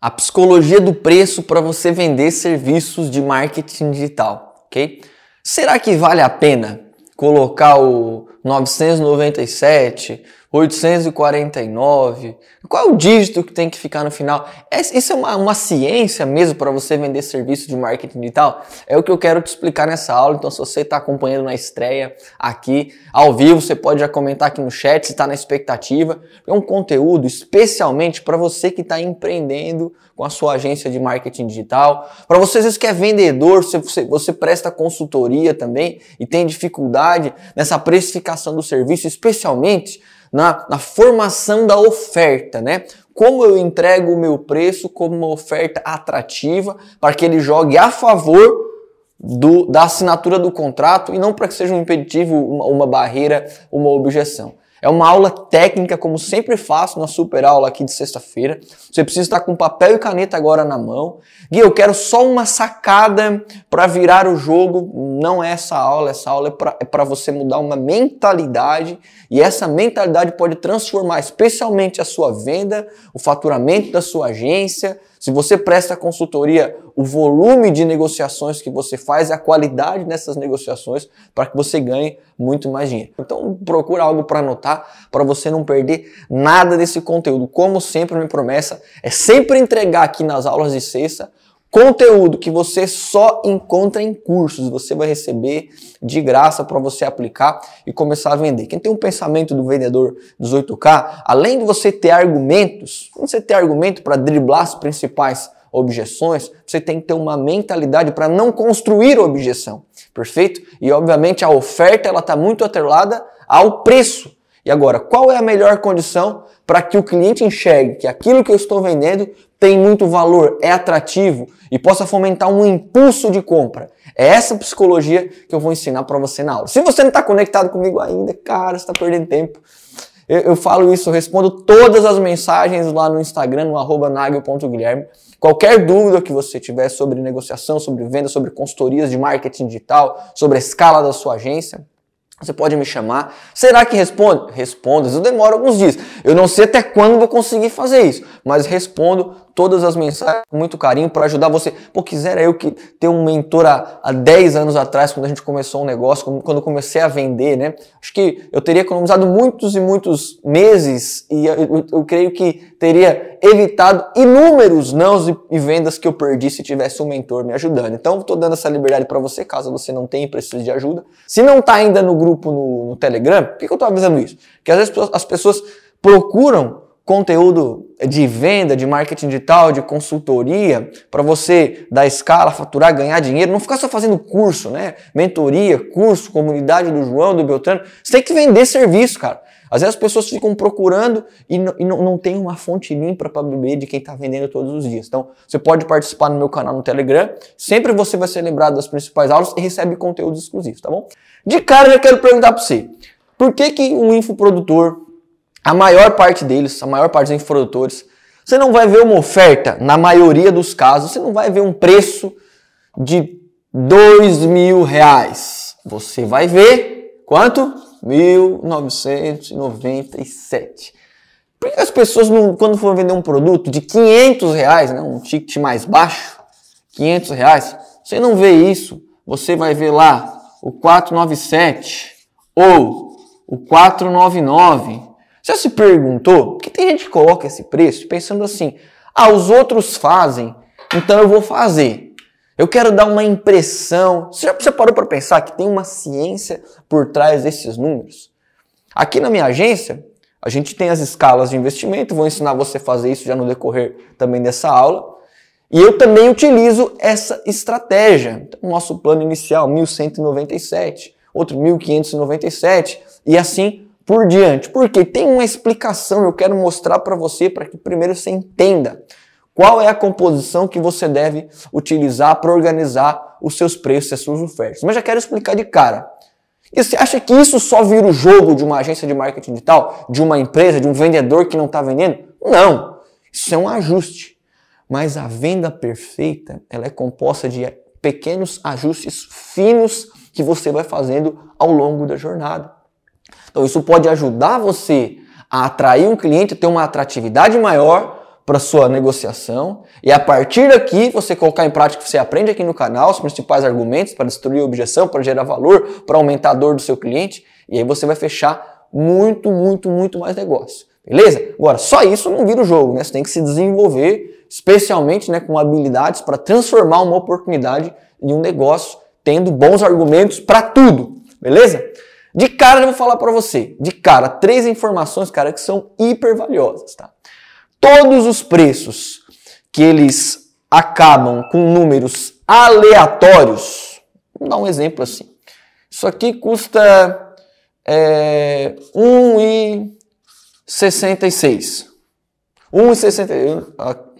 a psicologia do preço para você vender serviços de marketing digital, ok? Será que vale a pena colocar o 997 849. Qual é o dígito que tem que ficar no final? Isso é uma, uma ciência mesmo para você vender serviço de marketing digital? É o que eu quero te explicar nessa aula. Então, se você está acompanhando na estreia aqui, ao vivo, você pode já comentar aqui no chat se está na expectativa. É um conteúdo especialmente para você que está empreendendo com a sua agência de marketing digital. Para você, às vezes, que é vendedor, você, você presta consultoria também e tem dificuldade nessa precificação do serviço, especialmente na, na formação da oferta, né? Como eu entrego o meu preço como uma oferta atrativa para que ele jogue a favor do, da assinatura do contrato e não para que seja um impeditivo, uma, uma barreira, uma objeção. É uma aula técnica, como sempre faço na super aula aqui de sexta-feira. Você precisa estar com papel e caneta agora na mão. Gui, eu quero só uma sacada para virar o jogo. Não é essa aula, essa aula é para é você mudar uma mentalidade e essa mentalidade pode transformar especialmente a sua venda, o faturamento da sua agência, se você presta consultoria, o volume de negociações que você faz, a qualidade dessas negociações para que você ganhe muito mais dinheiro. Então procura algo para anotar, para você não perder nada desse conteúdo. Como sempre, minha promessa é sempre entregar aqui nas aulas de sexta Conteúdo que você só encontra em cursos, você vai receber de graça para você aplicar e começar a vender. Quem tem um pensamento do vendedor 18K, além de você ter argumentos, você ter argumento para driblar as principais objeções, você tem que ter uma mentalidade para não construir objeção, perfeito? E obviamente a oferta ela está muito atrelada ao preço. E agora, qual é a melhor condição para que o cliente enxergue que aquilo que eu estou vendendo tem muito valor, é atrativo e possa fomentar um impulso de compra. É essa psicologia que eu vou ensinar para você na aula. Se você não está conectado comigo ainda, cara, está perdendo tempo. Eu, eu, falo isso, eu respondo todas as mensagens lá no Instagram, no arroba nagel.guilherme. Qualquer dúvida que você tiver sobre negociação, sobre venda, sobre consultorias de marketing digital, sobre a escala da sua agência, você pode me chamar. Será que responde? Respondo. Eu demoro alguns dias. Eu não sei até quando vou conseguir fazer isso, mas respondo todas as mensagens com muito carinho para ajudar você. Pô, quisera eu que ter um mentor há, há 10 anos atrás, quando a gente começou um negócio, quando eu comecei a vender, né? Acho que eu teria economizado muitos e muitos meses e eu, eu, eu creio que teria evitado inúmeros nãos e, e, vendas que eu perdi se tivesse um mentor me ajudando. Então, estou dando essa liberdade para você, caso você não tenha e precise de ajuda. Se não está ainda no grupo no, no Telegram, por que, que eu estou avisando isso? Porque às vezes as pessoas procuram conteúdo de venda, de marketing digital, de consultoria, para você dar escala, faturar, ganhar dinheiro, não ficar só fazendo curso, né? Mentoria, curso, comunidade do João, do Beltrano. Você tem que vender serviço, cara. Às vezes as pessoas ficam procurando e, e não, tem uma fonte limpa para beber de quem está vendendo todos os dias. Então, você pode participar no meu canal no Telegram. Sempre você vai ser lembrado das principais aulas e recebe conteúdos exclusivos, tá bom? De cara, eu já quero perguntar para você. Por que, que um infoprodutor a maior parte deles, a maior parte dos infoprodutores, você não vai ver uma oferta, na maioria dos casos, você não vai ver um preço de dois mil reais. Você vai ver quanto? 1997. Por que as pessoas, não, quando for vender um produto de 500 reais, né, um ticket mais baixo, 500 reais, você não vê isso. Você vai ver lá o 497 ou o 499 já se perguntou? Porque tem gente que coloca esse preço pensando assim: ah, os outros fazem, então eu vou fazer. Eu quero dar uma impressão. Você já você parou para pensar que tem uma ciência por trás desses números? Aqui na minha agência, a gente tem as escalas de investimento, vou ensinar você a fazer isso já no decorrer também dessa aula. E eu também utilizo essa estratégia. Então, nosso plano inicial, 1197, outro 1597, e assim por diante. Porque tem uma explicação, eu quero mostrar para você para que primeiro você entenda qual é a composição que você deve utilizar para organizar os seus preços e as suas ofertas. Mas já quero explicar de cara. E você acha que isso só vira o jogo de uma agência de marketing digital, de uma empresa, de um vendedor que não está vendendo? Não. Isso é um ajuste. Mas a venda perfeita, ela é composta de pequenos ajustes finos que você vai fazendo ao longo da jornada. Então isso pode ajudar você a atrair um cliente, ter uma atratividade maior para sua negociação e a partir daqui você colocar em prática o que você aprende aqui no canal, os principais argumentos para destruir a objeção, para gerar valor, para aumentar a dor do seu cliente e aí você vai fechar muito, muito, muito mais negócio. Beleza? Agora, só isso não vira o jogo, né? Você tem que se desenvolver, especialmente né, com habilidades para transformar uma oportunidade em um negócio, tendo bons argumentos para tudo. Beleza? De cara eu vou falar para você, de cara, três informações, cara, que são hiper valiosas, tá? todos os preços que eles acabam com números aleatórios, vamos dar um exemplo assim. Isso aqui custa é, 1,66. 1,66.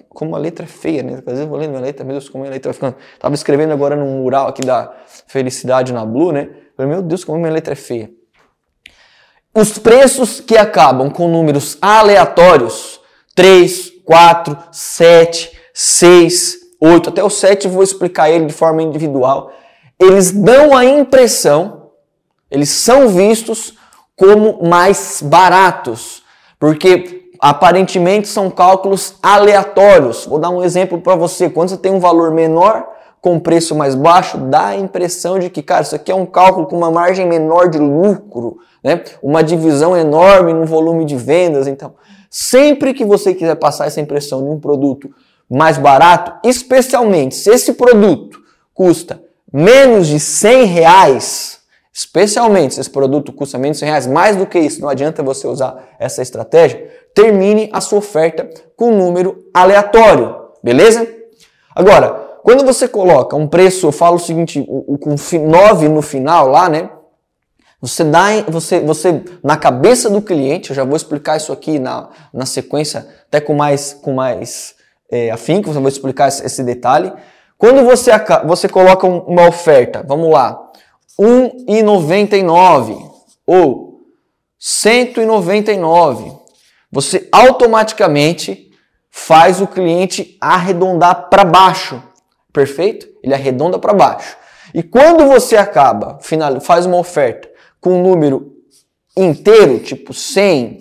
Como a letra é feia, né? Às vezes eu vou lendo a letra, meu Deus, como a letra vai ficando. Tava escrevendo agora num mural aqui da Felicidade na Blue, né? Meu Deus, como minha letra é feia. Os preços que acabam com números aleatórios 3, 4, 7, 6, 8, até o 7 vou explicar ele de forma individual. Eles dão a impressão, eles são vistos como mais baratos, porque aparentemente são cálculos aleatórios. Vou dar um exemplo para você. Quando você tem um valor menor com preço mais baixo, dá a impressão de que, cara, isso aqui é um cálculo com uma margem menor de lucro, né? Uma divisão enorme no volume de vendas, então. Sempre que você quiser passar essa impressão de um produto mais barato, especialmente se esse produto custa menos de 100 reais, especialmente se esse produto custa menos de 100 reais, mais do que isso, não adianta você usar essa estratégia, termine a sua oferta com um número aleatório, beleza? Agora, quando você coloca um preço, eu falo o seguinte, o, com 9 no final lá, né? Você dá, você, você na cabeça do cliente, eu já vou explicar isso aqui na, na sequência, até com mais, com mais é, afinco, eu vou explicar esse, esse detalhe. Quando você, você coloca uma oferta, vamos lá, R$ 1,99 ou 199, você automaticamente faz o cliente arredondar para baixo, perfeito? Ele arredonda para baixo. E quando você acaba, final, faz uma oferta com um número inteiro, tipo 100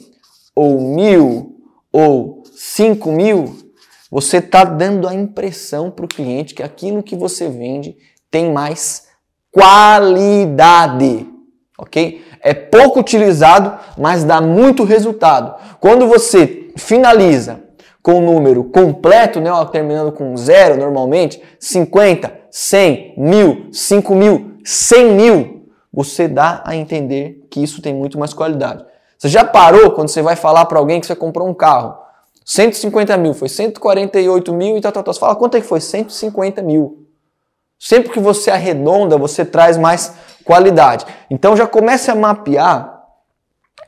ou 1000 ou 5000, você está dando a impressão para o cliente que aquilo que você vende tem mais qualidade, ok? É pouco utilizado, mas dá muito resultado. Quando você finaliza com o número completo, né, terminando com zero normalmente, 50, 100, 1000, 5000, 100 mil, você dá a entender que isso tem muito mais qualidade. Você já parou quando você vai falar para alguém que você comprou um carro? 150 mil, foi 148 mil e tal, tal, tal. Você fala quanto é que foi? 150 mil. Sempre que você arredonda, você traz mais qualidade. Então já comece a mapear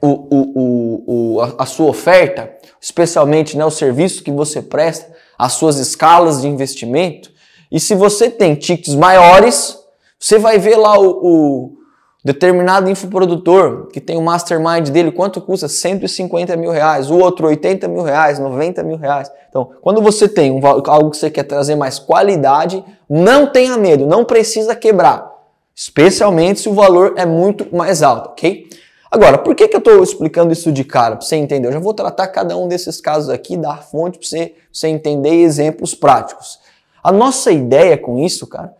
o, o, o, a, a sua oferta, especialmente né, o serviço que você presta, as suas escalas de investimento. E se você tem tickets maiores, você vai ver lá o, Determinado infoprodutor que tem o mastermind dele, quanto custa? 150 mil reais, o outro 80 mil reais, 90 mil reais. Então, quando você tem um, algo que você quer trazer mais qualidade, não tenha medo, não precisa quebrar. Especialmente se o valor é muito mais alto, ok? Agora, por que, que eu estou explicando isso de cara? Para você entender. Eu já vou tratar cada um desses casos aqui, dar fonte para você, você entender exemplos práticos. A nossa ideia com isso, cara,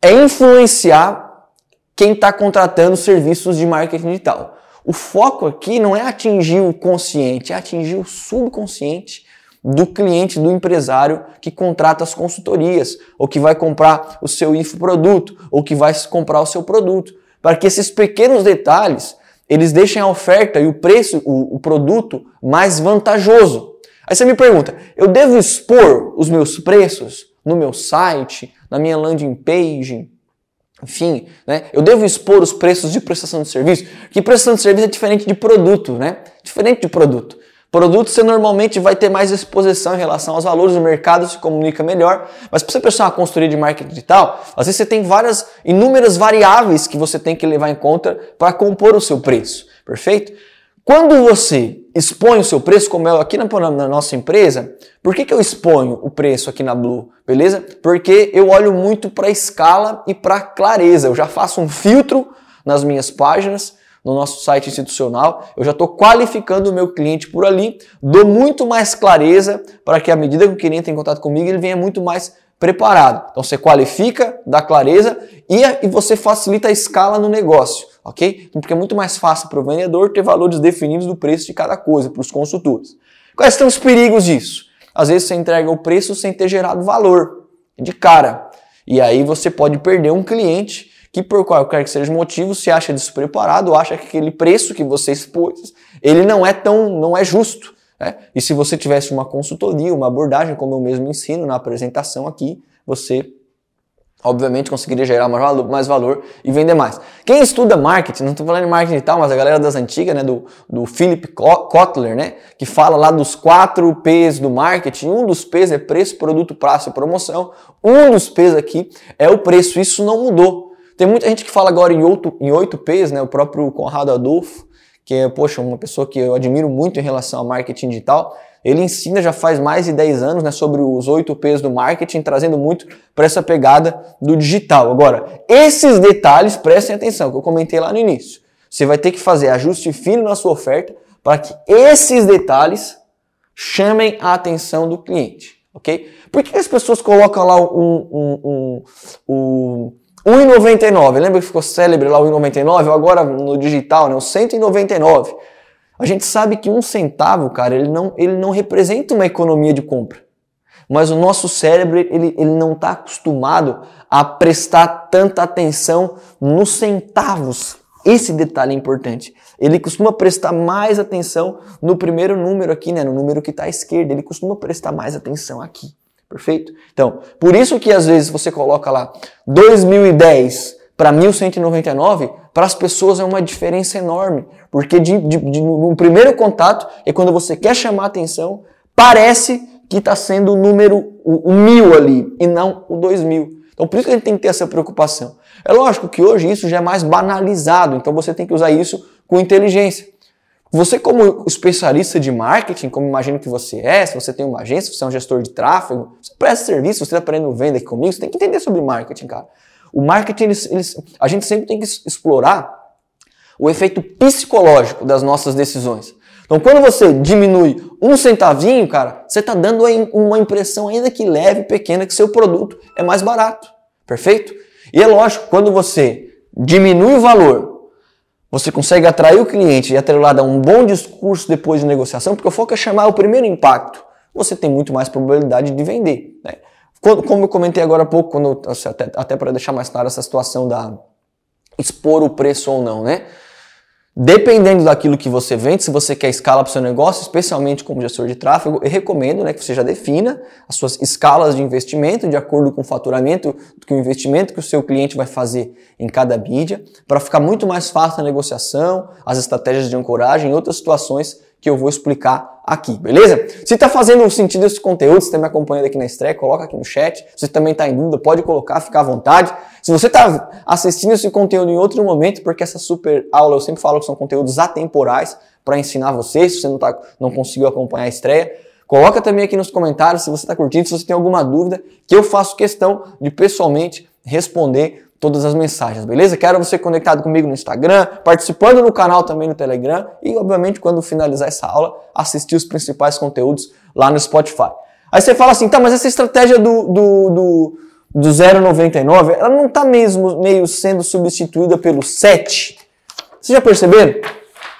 é influenciar quem está contratando serviços de marketing digital. O foco aqui não é atingir o consciente, é atingir o subconsciente do cliente, do empresário que contrata as consultorias, ou que vai comprar o seu infoproduto, ou que vai comprar o seu produto. Para que esses pequenos detalhes eles deixem a oferta e o preço, o, o produto mais vantajoso. Aí você me pergunta, eu devo expor os meus preços no meu site, na minha landing page, enfim, né? Eu devo expor os preços de prestação de serviço, que prestação de serviço é diferente de produto, né? Diferente de produto. Produto você normalmente vai ter mais exposição em relação aos valores, o mercado se comunica melhor, mas para você pensar uma consultoria de marketing digital, às vezes você tem várias, inúmeras variáveis que você tem que levar em conta para compor o seu preço, perfeito? Quando você expõe o seu preço, como é aqui na, na, nossa empresa, por que, que eu exponho o preço aqui na Blue? Beleza? Porque eu olho muito para escala e para clareza. Eu já faço um filtro nas minhas páginas, no nosso site institucional, eu já estou qualificando o meu cliente por ali, dou muito mais clareza para que à medida que o cliente tem contato comigo, ele venha muito mais preparado. Então você qualifica, dá clareza e, e você facilita a escala no negócio, ok? Porque é muito mais fácil para o vendedor ter valores definidos do preço de cada coisa para os consultores. Quais são os perigos disso? Às vezes você entrega o preço sem ter gerado valor de cara. E aí você pode perder um cliente que por qualquer que seja o motivo se acha despreparado, acha que aquele preço que você expôs, ele não é tão, não é justo. Né? E se você tivesse uma consultoria, uma abordagem, como eu mesmo ensino na apresentação aqui, você obviamente conseguiria gerar mais valor, mais valor, e vender mais. Quem estuda marketing, não estou falando de marketing e tal, mas a galera das antigas, né, do, do Philip Kotler, né, que fala lá dos quatro P's do marketing, um dos P's é preço, produto, prazo e promoção, um dos P's aqui é o preço, isso não mudou. Tem muita gente que fala agora em oito, em oito P's, né, o próprio Conrado Adolfo, que é, poxa, uma pessoa que eu admiro muito em relação ao marketing digital, ele ensina já faz mais de 10 anos né, sobre os 8 P's do marketing, trazendo muito para essa pegada do digital. Agora, esses detalhes, prestem atenção, que eu comentei lá no início. Você vai ter que fazer ajuste fino na sua oferta para que esses detalhes chamem a atenção do cliente, ok? Por que as pessoas colocam lá um, um, um, um 1,99? Lembra que ficou célebre lá o 1,99? Agora no digital, né? O 199. A gente sabe que um centavo, cara, ele não, ele não representa uma economia de compra. Mas o nosso cérebro, ele, ele não está acostumado a prestar tanta atenção nos centavos. Esse detalhe é importante. Ele costuma prestar mais atenção no primeiro número aqui, né? No número que está à esquerda. Ele costuma prestar mais atenção aqui. Perfeito? Então, por isso que às vezes você coloca lá 2010 para 1199, para as pessoas é uma diferença enorme. Porque de, de, de, no primeiro contato, é quando você quer chamar atenção, parece que está sendo o número o, o, mil ali e não o dois mil. Então por isso que a gente tem que ter essa preocupação. É lógico que hoje isso já é mais banalizado, então você tem que usar isso com inteligência. Você, como especialista de marketing, como imagino que você é, se você tem uma agência, você é um gestor de tráfego, você presta serviço, você está aprendendo venda aqui comigo, você tem que entender sobre marketing, cara. O marketing, eles, eles, a gente sempre tem que explorar o efeito psicológico das nossas decisões. Então, quando você diminui um centavinho, cara, você está dando uma impressão ainda que leve, pequena, que seu produto é mais barato. Perfeito? E é lógico, quando você diminui o valor, você consegue atrair o cliente e atrelado a um bom discurso depois de negociação, porque o foco é chamar o primeiro impacto. Você tem muito mais probabilidade de vender. Né? Como eu comentei agora há pouco, quando, assim, até, até para deixar mais claro essa situação da expor o preço ou não, né? Dependendo daquilo que você vende, se você quer escala para o seu negócio, especialmente como gestor de tráfego, eu recomendo né, que você já defina as suas escalas de investimento de acordo com o faturamento, que o investimento que o seu cliente vai fazer em cada mídia, para ficar muito mais fácil a negociação, as estratégias de ancoragem e outras situações que eu vou explicar aqui, beleza? Se está fazendo sentido esse conteúdo, se está me acompanhando aqui na estreia, coloca aqui no chat. Se você também está em dúvida, pode colocar, fica à vontade. Se você está assistindo esse conteúdo em outro momento, porque essa super aula eu sempre falo que são conteúdos atemporais para ensinar você, se você não, tá, não conseguiu acompanhar a estreia, coloca também aqui nos comentários se você está curtindo, se você tem alguma dúvida, que eu faço questão de pessoalmente responder todas as mensagens, beleza? Quero você conectado comigo no Instagram, participando no canal também no Telegram e, obviamente, quando finalizar essa aula, assistir os principais conteúdos lá no Spotify. Aí você fala assim, tá, mas essa estratégia do, do, do, do 0,99, ela não está mesmo meio sendo substituída pelo 7? Vocês já perceberam?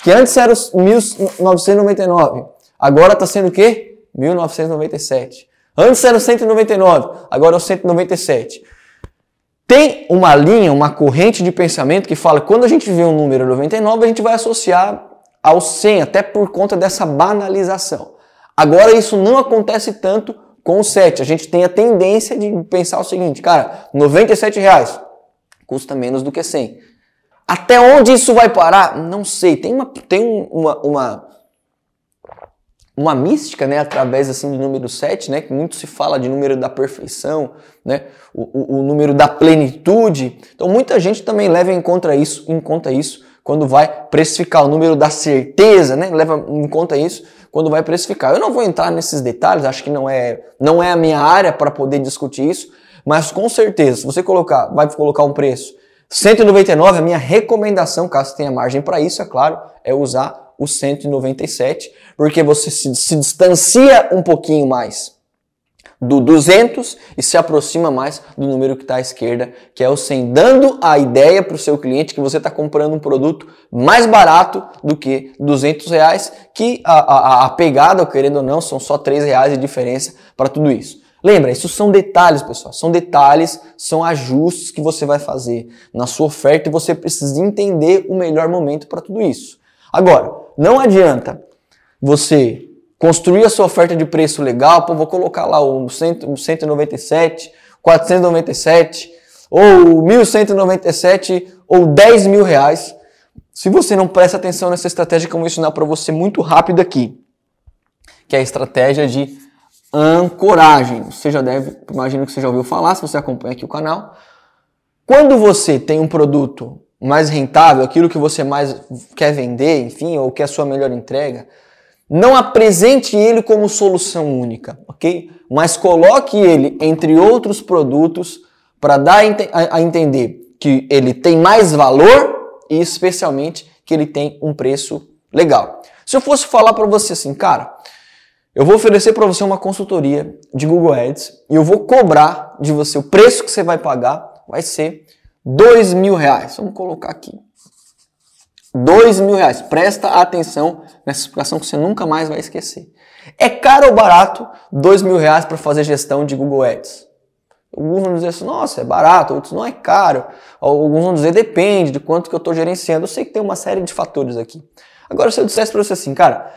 Que antes era 1999, agora está sendo o quê? 1997. Antes era 199, agora é o 197. Tem uma linha, uma corrente de pensamento que fala que quando a gente vê um número 99, a gente vai associar ao 100, até por conta dessa banalização. Agora, isso não acontece tanto com o 7. A gente tem a tendência de pensar o seguinte, cara, 97 reais custa menos do que 100. Até onde isso vai parar? Não sei. Tem uma, tem uma, uma uma mística, né, através assim do número 7, né, que muito se fala de número da perfeição, né, o, o, o, número da plenitude. Então muita gente também leva em conta isso, em conta isso quando vai precificar o número da certeza, né, leva em conta isso quando vai precificar. Eu não vou entrar nesses detalhes, acho que não é não é a minha área para poder discutir isso, mas com certeza, se você colocar, vai colocar um preço 199, a minha recomendação, caso tenha margem para isso, é claro, é usar o 197, porque você se, se distancia um pouquinho mais do 200 e se aproxima mais do número que está à esquerda, que é o 100, dando a ideia para o seu cliente que você está comprando um produto mais barato do que 200 reais, que a, a, a pegada, querendo ou não, são só 3 reais de diferença para tudo isso. Lembra, isso são detalhes, pessoal. São detalhes, são ajustes que você vai fazer na sua oferta e você precisa entender o melhor momento para tudo isso. Agora, não adianta você construir a sua oferta de preço legal, pô, vou colocar lá o 197, 497, ou 1197, ou 10 mil reais. Se você não presta atenção nessa estratégia que eu vou ensinar para você muito rápido aqui, que é a estratégia de ancoragem. Você já deve, imagino que você já ouviu falar, se você acompanha aqui o canal. Quando você tem um produto mais rentável, aquilo que você mais quer vender, enfim, ou que é a sua melhor entrega, não apresente ele como solução única, ok? Mas coloque ele entre outros produtos para dar a entender que ele tem mais valor e especialmente que ele tem um preço legal. Se eu fosse falar para você assim, cara, eu vou oferecer para você uma consultoria de Google Ads e eu vou cobrar de você o preço que você vai pagar vai ser dois mil reais. Vamos colocar aqui. Dois mil reais. Presta atenção nessa explicação que você nunca mais vai esquecer. É caro ou barato dois mil reais para fazer gestão de Google Ads? Alguns vão dizer assim, nossa, é barato, outros não é caro. Alguns vão dizer, depende de quanto que eu estou gerenciando. Eu sei que tem uma série de fatores aqui. Agora, se eu dissesse para você assim, cara,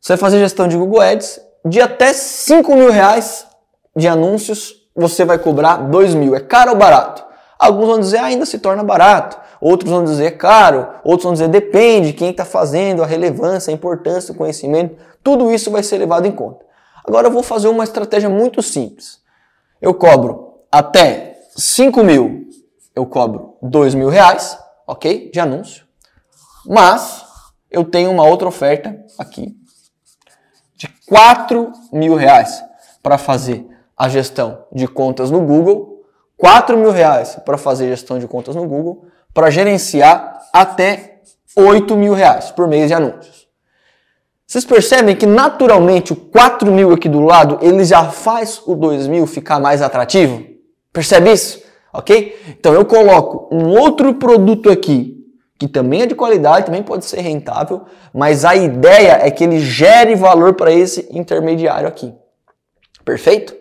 você vai fazer gestão de Google Ads, de até 5 mil reais de anúncios, você vai cobrar 2 mil. É caro ou barato? Alguns vão dizer, ah, ainda se torna barato outros vão dizer caro, outros vão dizer depende, quem está fazendo, a relevância, a importância do conhecimento, tudo isso vai ser levado em conta. Agora eu vou fazer uma estratégia muito simples. Eu cobro até 5 mil, eu cobro 2 mil reais, ok? De anúncio. Mas eu tenho uma outra oferta aqui de 4 mil reais para fazer a gestão de contas no Google, 4 mil reais para fazer gestão de contas no Google para gerenciar até 8 mil reais por mês de anúncios. Vocês percebem que naturalmente o 4 mil aqui do lado ele já faz o 2 mil ficar mais atrativo? Percebe isso? Ok? Então eu coloco um outro produto aqui que também é de qualidade, também pode ser rentável, mas a ideia é que ele gere valor para esse intermediário aqui. Perfeito?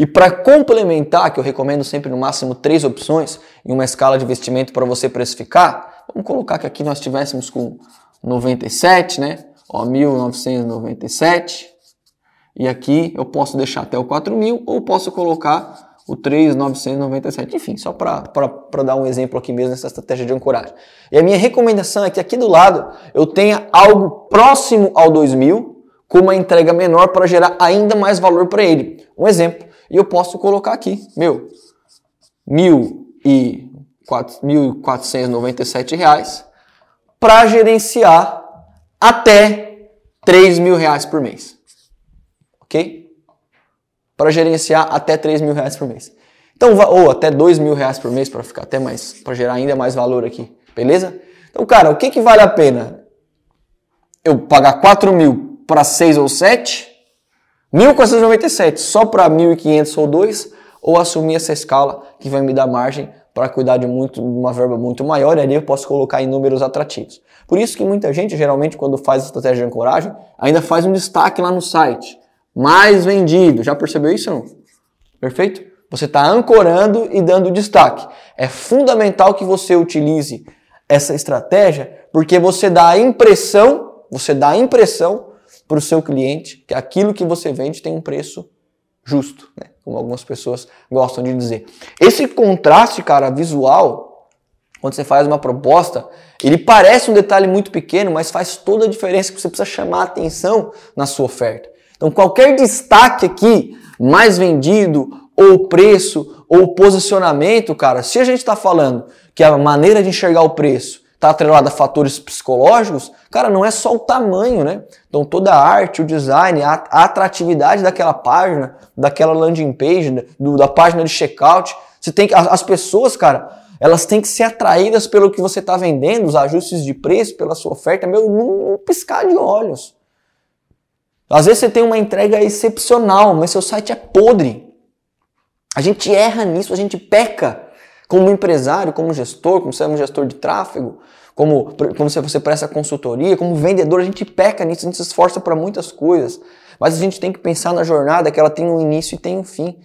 E para complementar, que eu recomendo sempre no máximo três opções em uma escala de investimento para você precificar, vamos colocar que aqui nós estivéssemos com 97, né? Ó, 1997. E aqui eu posso deixar até o 4000 ou posso colocar o 3,997. Enfim, só para dar um exemplo aqui mesmo nessa estratégia de ancoragem. E a minha recomendação é que aqui do lado eu tenha algo próximo ao 2000 com uma entrega menor para gerar ainda mais valor para ele. Um exemplo, e eu posso colocar aqui, meu, 1.497 reais para gerenciar até R$ reais por mês. Ok? Para gerenciar até R$ reais por mês. Então, ou até R$ reais por mês para ficar até mais, para gerar ainda mais valor aqui. Beleza? Então, cara, o que, que vale a pena? Eu pagar 4 mil para 6 ou 7 1.497 só para 1.500 ou 2 ou assumir essa escala que vai me dar margem para cuidar de muito, uma verba muito maior e ali eu posso colocar em números atrativos. Por isso que muita gente, geralmente, quando faz a estratégia de ancoragem, ainda faz um destaque lá no site. Mais vendido. Já percebeu isso não? Perfeito? Você está ancorando e dando destaque. É fundamental que você utilize essa estratégia porque você dá a impressão, você dá a impressão para o seu cliente que aquilo que você vende tem um preço justo, né? como algumas pessoas gostam de dizer. Esse contraste, cara, visual, quando você faz uma proposta, ele parece um detalhe muito pequeno, mas faz toda a diferença que você precisa chamar atenção na sua oferta. Então, qualquer destaque aqui, mais vendido, ou preço, ou posicionamento, cara, se a gente está falando que a maneira de enxergar o preço está atrelado a fatores psicológicos, cara, não é só o tamanho, né? Então toda a arte, o design, a, atratividade daquela página, daquela landing page, do, da página de checkout, você tem que, as, as pessoas, cara, elas têm que ser atraídas pelo que você está vendendo, os ajustes de preço, pela sua oferta, meu, num piscar de olhos. Às vezes você tem uma entrega excepcional, mas seu site é podre. A gente erra nisso, a gente peca como empresário, como gestor, como você é um gestor de tráfego, como, como você presta consultoria, como vendedor, a gente peca nisso, a gente se esforça para muitas coisas. Mas a gente tem que pensar na jornada que ela tem um início e tem um fim.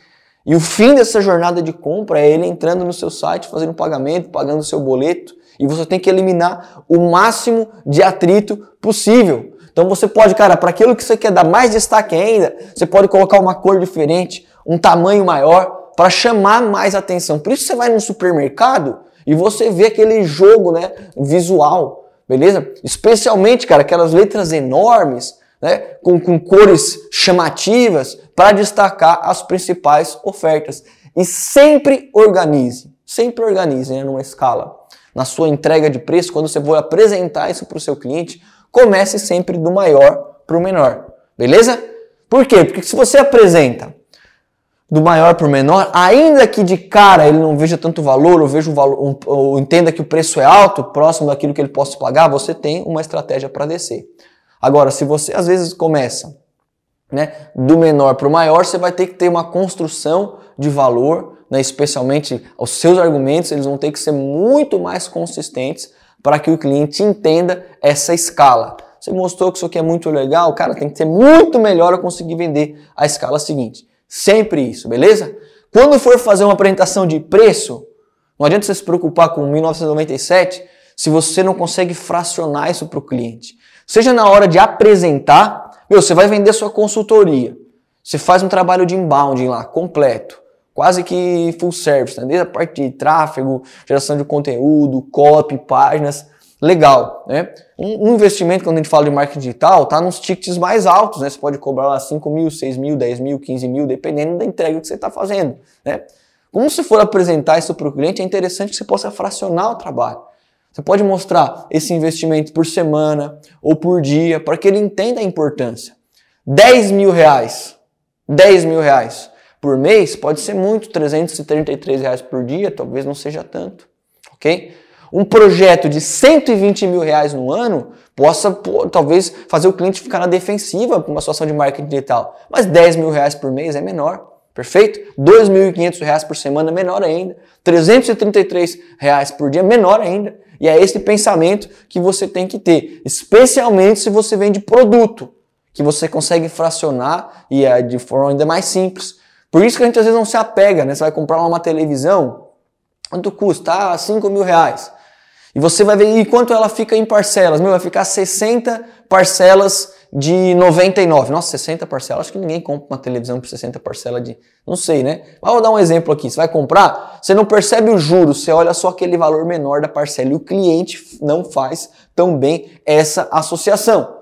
E o fim dessa jornada de compra é ele entrando no seu site, fazendo um pagamento, pagando o seu boleto. E você tem que eliminar o máximo de atrito possível. Então você pode, cara, para aquilo que você quer dar mais destaque ainda, você pode colocar uma cor diferente, um tamanho maior, para chamar mais atenção. Por isso você vai no supermercado e você vê aquele jogo, né, visual, beleza? Especialmente, cara, aquelas letras enormes, né, com, com cores chamativas para destacar as principais ofertas. E sempre organize, sempre organize né, numa escala. Na sua entrega de preço, quando você for apresentar isso para o seu cliente, comece sempre do maior para o menor, beleza? Por quê? Porque se você apresenta do maior para o menor, ainda que de cara ele não veja tanto valor, ou veja o valor, um, ou entenda que o preço é alto, próximo daquilo que ele possa pagar, você tem uma estratégia para descer. Agora, se você às vezes começa né, do menor para o maior, você vai ter que ter uma construção de valor, né, especialmente os seus argumentos, eles vão ter que ser muito mais consistentes para que o cliente entenda essa escala. Você mostrou que isso aqui é muito legal, cara, tem que ser muito melhor eu conseguir vender a escala seguinte. Sempre isso, beleza? Quando for fazer uma apresentação de preço, não adianta você se preocupar com 1997 se você não consegue fracionar isso para o cliente. Seja na hora de apresentar, meu, você vai vender sua consultoria. Você faz um trabalho de inbound lá, completo quase que full service, né? desde a parte de tráfego, geração de conteúdo, copy, páginas, legal, né? Um, investimento, quando a gente fala de marketing digital, tá nos tickets mais altos, né? Você pode cobrar lá 5 mil, 6 mil, 10 mil, 15 mil, dependendo da entrega que você está fazendo, né? Como você for apresentar isso para o cliente, é interessante que você possa fracionar o trabalho. Você pode mostrar esse investimento por semana ou por dia, para que ele entenda a importância. 10 mil reais, 10 mil reais por mês pode ser muito, 333 reais por dia, talvez não seja tanto, ok? Um projeto de 120 mil reais no ano possa, pô, talvez, fazer o cliente ficar na defensiva para uma situação de marketing digital, mas 10 mil reais por mês é menor, perfeito? 2.500 reais por semana, menor ainda. 333 reais por dia, menor ainda. E é esse pensamento que você tem que ter, especialmente se você vende produto, que você consegue fracionar e é de forma ainda mais simples. Por isso que a gente às vezes não se apega, né? Você vai comprar uma televisão, quanto custa? Ah, 5 mil reais. E você vai ver e quanto ela fica em parcelas. Meu, vai ficar 60 parcelas de 99. Nossa, 60 parcelas. Acho que ninguém compra uma televisão por 60 parcelas de. Não sei, né? Mas vou dar um exemplo aqui. Você vai comprar, você não percebe o juros, você olha só aquele valor menor da parcela. E o cliente não faz tão bem essa associação.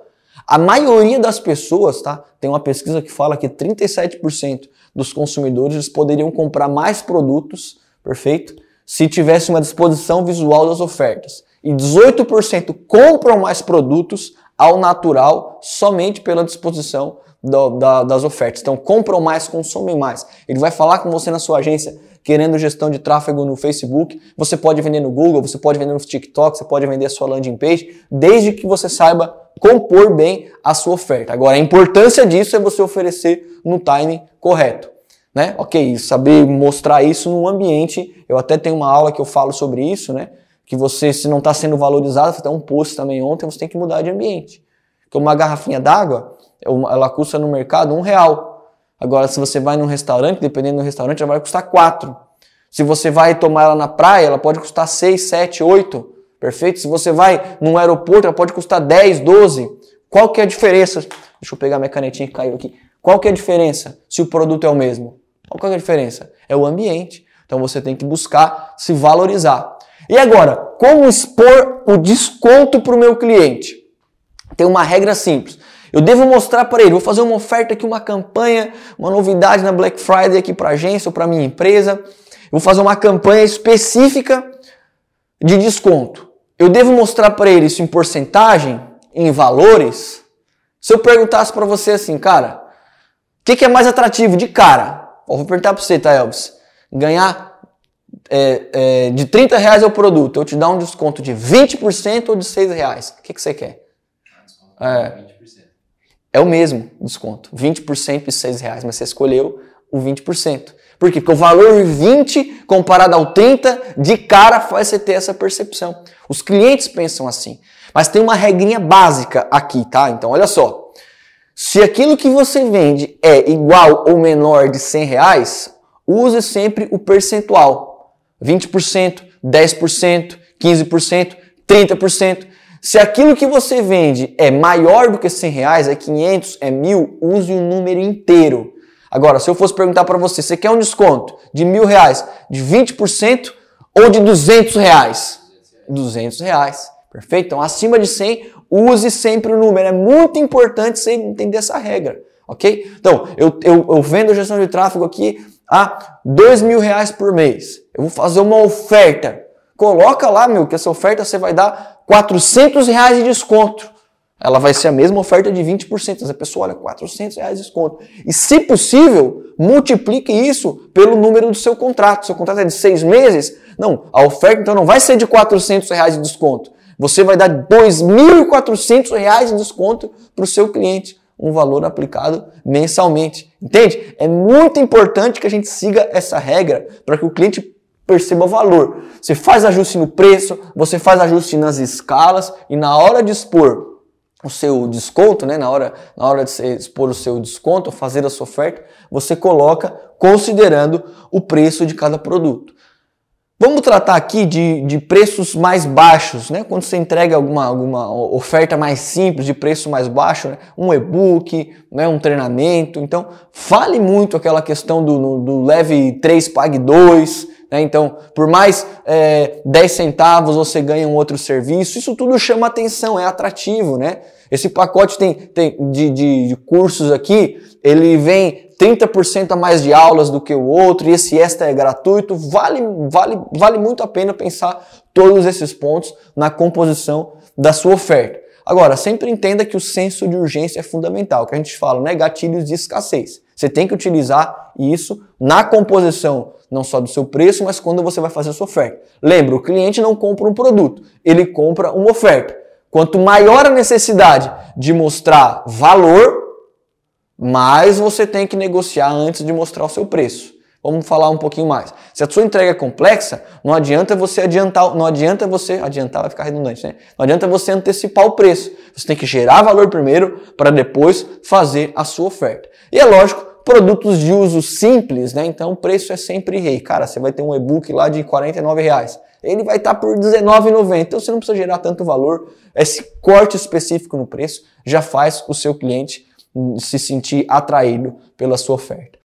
A maioria das pessoas, tá? Tem uma pesquisa que fala que 37% dos consumidores poderiam comprar mais produtos, perfeito? Se tivesse uma disposição visual das ofertas. E 18% compram mais produtos ao natural somente pela disposição do, da, das ofertas. Então, compram mais, consomem mais. Ele vai falar com você na sua agência querendo gestão de tráfego no Facebook. Você pode vender no Google, você pode vender no TikTok, você pode vender a sua landing page, desde que você saiba compor bem a sua oferta. Agora, a importância disso é você oferecer no timing correto. Né? Ok, saber mostrar isso no ambiente. Eu até tenho uma aula que eu falo sobre isso, né? Que você, se não está sendo valorizado, até um post também ontem, você tem que mudar de ambiente. Porque uma garrafinha d'água, ela custa no mercado um real. Agora, se você vai num restaurante, dependendo do restaurante, ela vai custar quatro. Se você vai tomar ela na praia, ela pode custar seis, sete, oito. Perfeito? Se você vai num aeroporto, ela pode custar 10, 12. Qual que é a diferença? Deixa eu pegar minha canetinha que caiu aqui. Qual que é a diferença se o produto é o mesmo? Qual é a diferença? É o ambiente. Então você tem que buscar se valorizar. E agora, como expor o desconto para o meu cliente? Tem uma regra simples. Eu devo mostrar para ele, vou fazer uma oferta aqui, uma campanha, uma novidade na Black Friday aqui para a agência ou para minha empresa. Eu vou fazer uma campanha específica de desconto. Eu devo mostrar para ele isso em porcentagem, em valores? Se eu perguntasse para você assim, cara, o que, que, é mais atrativo de cara? Ó, vou perguntar para você, tá, Elvis? Ganhar é, é, de 30 reais é o produto, eu te dar um desconto de 20% ou de 6 reais. O que, que você quer? É, é o mesmo desconto, 20% e 6 reais, mas você escolheu o 20%. Por quê? Porque o valor 20 comparado ao 30, de cara faz você ter essa percepção. Os clientes pensam assim. Mas tem uma regrinha básica aqui, tá? Então, olha só. Se aquilo que você vende é igual ou menor de 100 reais, use sempre o percentual. 20%, 10%, 15%, 30%. Se aquilo que você vende é maior do que 100 reais, é 500, é mil, use o número inteiro. Agora, se eu fosse perguntar para você, você quer um desconto de mil reais, de 20% ou de 200 reais? 200 reais. Perfeito? Então, acima de 100, use sempre o número. É muito importante você entender essa regra. Ok? Então, eu, eu, eu vendo gestão de tráfego aqui a dois mil reais por mês. Eu vou fazer uma oferta. Coloca lá, meu, que essa oferta você vai dar 400 reais de desconto. Ela vai ser a mesma oferta de 20%. Mas a pessoa olha, 400 reais de desconto. E se possível, multiplique isso pelo número do seu contrato. Seu contrato é de seis meses? Não, a oferta então não vai ser de 400 reais de desconto. Você vai dar 2.400 reais de desconto para o seu cliente. Um valor aplicado mensalmente. Entende? É muito importante que a gente siga essa regra para que o cliente perceba o valor. Você faz ajuste no preço, você faz ajuste nas escalas e na hora de expor o seu desconto, né, na hora, na hora de expor o seu desconto, fazer a sua oferta, você coloca considerando o preço de cada produto. Vamos tratar aqui de, de preços mais baixos, né? Quando você entrega alguma, alguma oferta mais simples, de preço mais baixo, né? um e-book, né? um treinamento. Então, fale muito aquela questão do, do leve 3, pague 2, né? Então, por mais é, 10 centavos você ganha um outro serviço, isso tudo chama atenção, é atrativo, né? Esse pacote tem, tem de, de, de cursos aqui, ele vem 30% a mais de aulas do que o outro, e esse extra é gratuito. Vale, vale, vale muito a pena pensar todos esses pontos na composição da sua oferta. Agora, sempre entenda que o senso de urgência é fundamental, que a gente fala, né? Gatilhos de escassez. Você tem que utilizar isso na composição não só do seu preço, mas quando você vai fazer a sua oferta. Lembra, o cliente não compra um produto, ele compra uma oferta. Quanto maior a necessidade de mostrar valor, mais você tem que negociar antes de mostrar o seu preço. Vamos falar um pouquinho mais. Se a sua entrega é complexa, não adianta você adiantar, não adianta você adiantar vai ficar redundante, né? Não adianta você antecipar o preço. Você tem que gerar valor primeiro para depois fazer a sua oferta. E é lógico, produtos de uso simples, né? Então o preço é sempre rei. Cara, você vai ter um e-book lá de 49 reais. Ele vai estar tá por R$19,90. Então você não precisa gerar tanto valor. Esse corte específico no preço já faz o seu cliente se sentir atraído pela sua oferta.